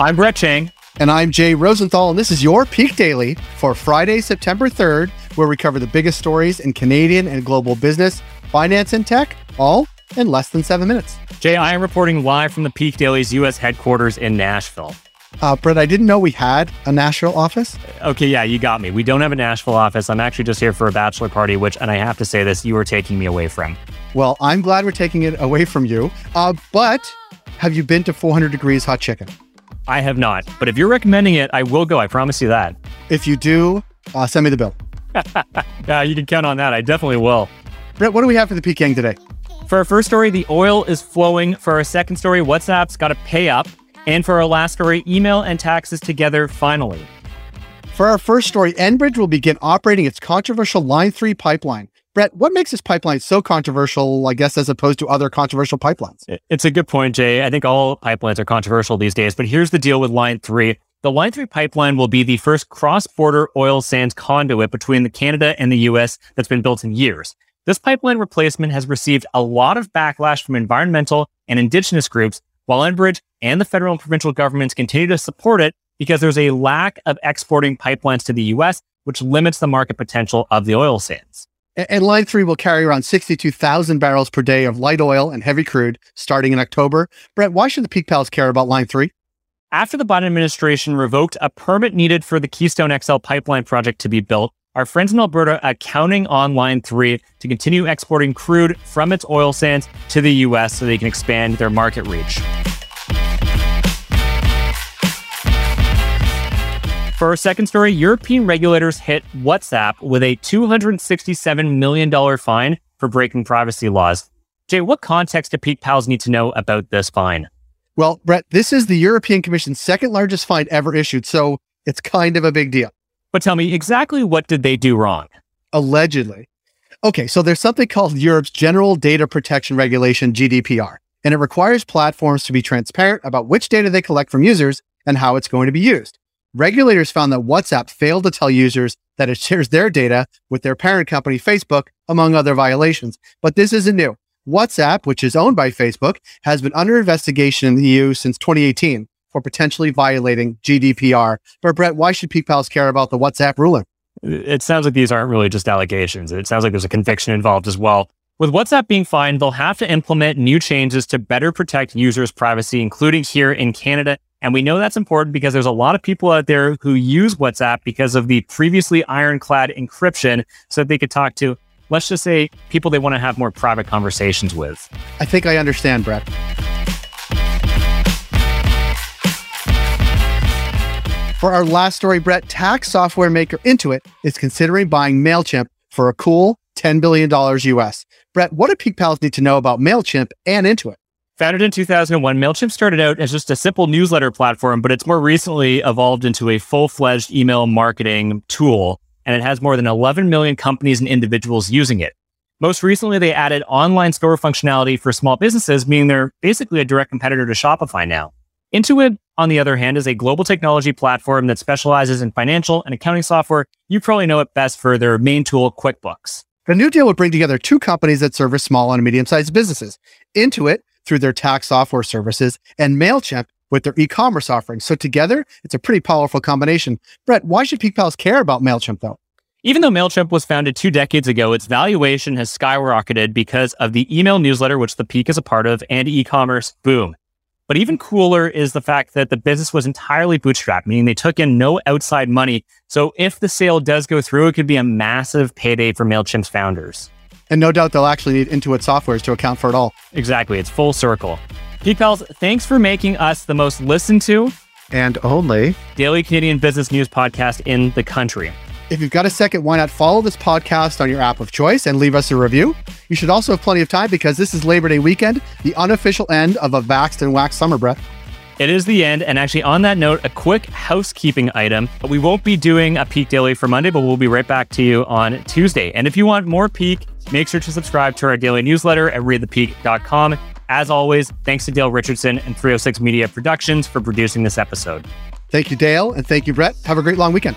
I'm Brett Chang. And I'm Jay Rosenthal, and this is your Peak Daily for Friday, September 3rd, where we cover the biggest stories in Canadian and global business, finance, and tech, all in less than seven minutes. Jay, I am reporting live from the Peak Daily's U.S. headquarters in Nashville. Uh, Brett, I didn't know we had a Nashville office. Okay, yeah, you got me. We don't have a Nashville office. I'm actually just here for a bachelor party, which, and I have to say this, you are taking me away from. Well, I'm glad we're taking it away from you. Uh, but have you been to 400 Degrees Hot Chicken? I have not, but if you're recommending it, I will go. I promise you that. If you do, uh, send me the bill. yeah, you can count on that. I definitely will. Brett, what do we have for the Peak Gang today? For our first story, the oil is flowing. For our second story, WhatsApp's got to pay up. And for our last story, email and taxes together finally. For our first story, Enbridge will begin operating its controversial Line 3 pipeline. Brett, what makes this pipeline so controversial, I guess, as opposed to other controversial pipelines? It's a good point, Jay. I think all pipelines are controversial these days, but here's the deal with Line 3. The Line 3 pipeline will be the first cross border oil sands conduit between Canada and the US that's been built in years. This pipeline replacement has received a lot of backlash from environmental and indigenous groups, while Enbridge and the federal and provincial governments continue to support it because there's a lack of exporting pipelines to the US, which limits the market potential of the oil sands. And Line 3 will carry around 62,000 barrels per day of light oil and heavy crude starting in October. Brett, why should the Peak Pals care about Line 3? After the Biden administration revoked a permit needed for the Keystone XL pipeline project to be built, our friends in Alberta are counting on Line 3 to continue exporting crude from its oil sands to the U.S. so they can expand their market reach. For our second story, European regulators hit WhatsApp with a $267 million fine for breaking privacy laws. Jay, what context do Peak Pals need to know about this fine? Well, Brett, this is the European Commission's second largest fine ever issued, so it's kind of a big deal. But tell me, exactly what did they do wrong? Allegedly. Okay, so there's something called Europe's General Data Protection Regulation, GDPR, and it requires platforms to be transparent about which data they collect from users and how it's going to be used. Regulators found that WhatsApp failed to tell users that it shares their data with their parent company, Facebook, among other violations. But this isn't new. WhatsApp, which is owned by Facebook, has been under investigation in the EU since 2018 for potentially violating GDPR. But Brett, why should Peak Pals care about the WhatsApp ruling? It sounds like these aren't really just allegations. It sounds like there's a conviction involved as well. With WhatsApp being fined, they'll have to implement new changes to better protect users' privacy, including here in Canada and we know that's important because there's a lot of people out there who use WhatsApp because of the previously ironclad encryption so that they could talk to, let's just say, people they want to have more private conversations with. I think I understand, Brett. For our last story, Brett, tax software maker Intuit is considering buying MailChimp for a cool $10 billion US. Brett, what do Peak Pals need to know about MailChimp and Intuit? Founded in 2001, MailChimp started out as just a simple newsletter platform, but it's more recently evolved into a full fledged email marketing tool, and it has more than 11 million companies and individuals using it. Most recently, they added online store functionality for small businesses, meaning they're basically a direct competitor to Shopify now. Intuit, on the other hand, is a global technology platform that specializes in financial and accounting software. You probably know it best for their main tool, QuickBooks. The new deal would bring together two companies that service small and medium sized businesses. Intuit through their tax software services and MailChimp with their e-commerce offerings. So together, it's a pretty powerful combination. Brett, why should Peak Pals care about MailChimp though? Even though MailChimp was founded two decades ago, its valuation has skyrocketed because of the email newsletter, which the Peak is a part of, and e-commerce boom. But even cooler is the fact that the business was entirely bootstrapped, meaning they took in no outside money. So if the sale does go through, it could be a massive payday for MailChimp's founders. And no doubt they'll actually need Intuit softwares to account for it all. Exactly. It's full circle. Peak Pals, thanks for making us the most listened to and only daily Canadian business news podcast in the country. If you've got a second, why not follow this podcast on your app of choice and leave us a review? You should also have plenty of time because this is Labor Day weekend, the unofficial end of a vaxxed and waxed summer breath. It is the end. And actually, on that note, a quick housekeeping item. We won't be doing a Peak Daily for Monday, but we'll be right back to you on Tuesday. And if you want more Peak, make sure to subscribe to our daily newsletter at readthepeak.com. As always, thanks to Dale Richardson and 306 Media Productions for producing this episode. Thank you, Dale, and thank you, Brett. Have a great long weekend.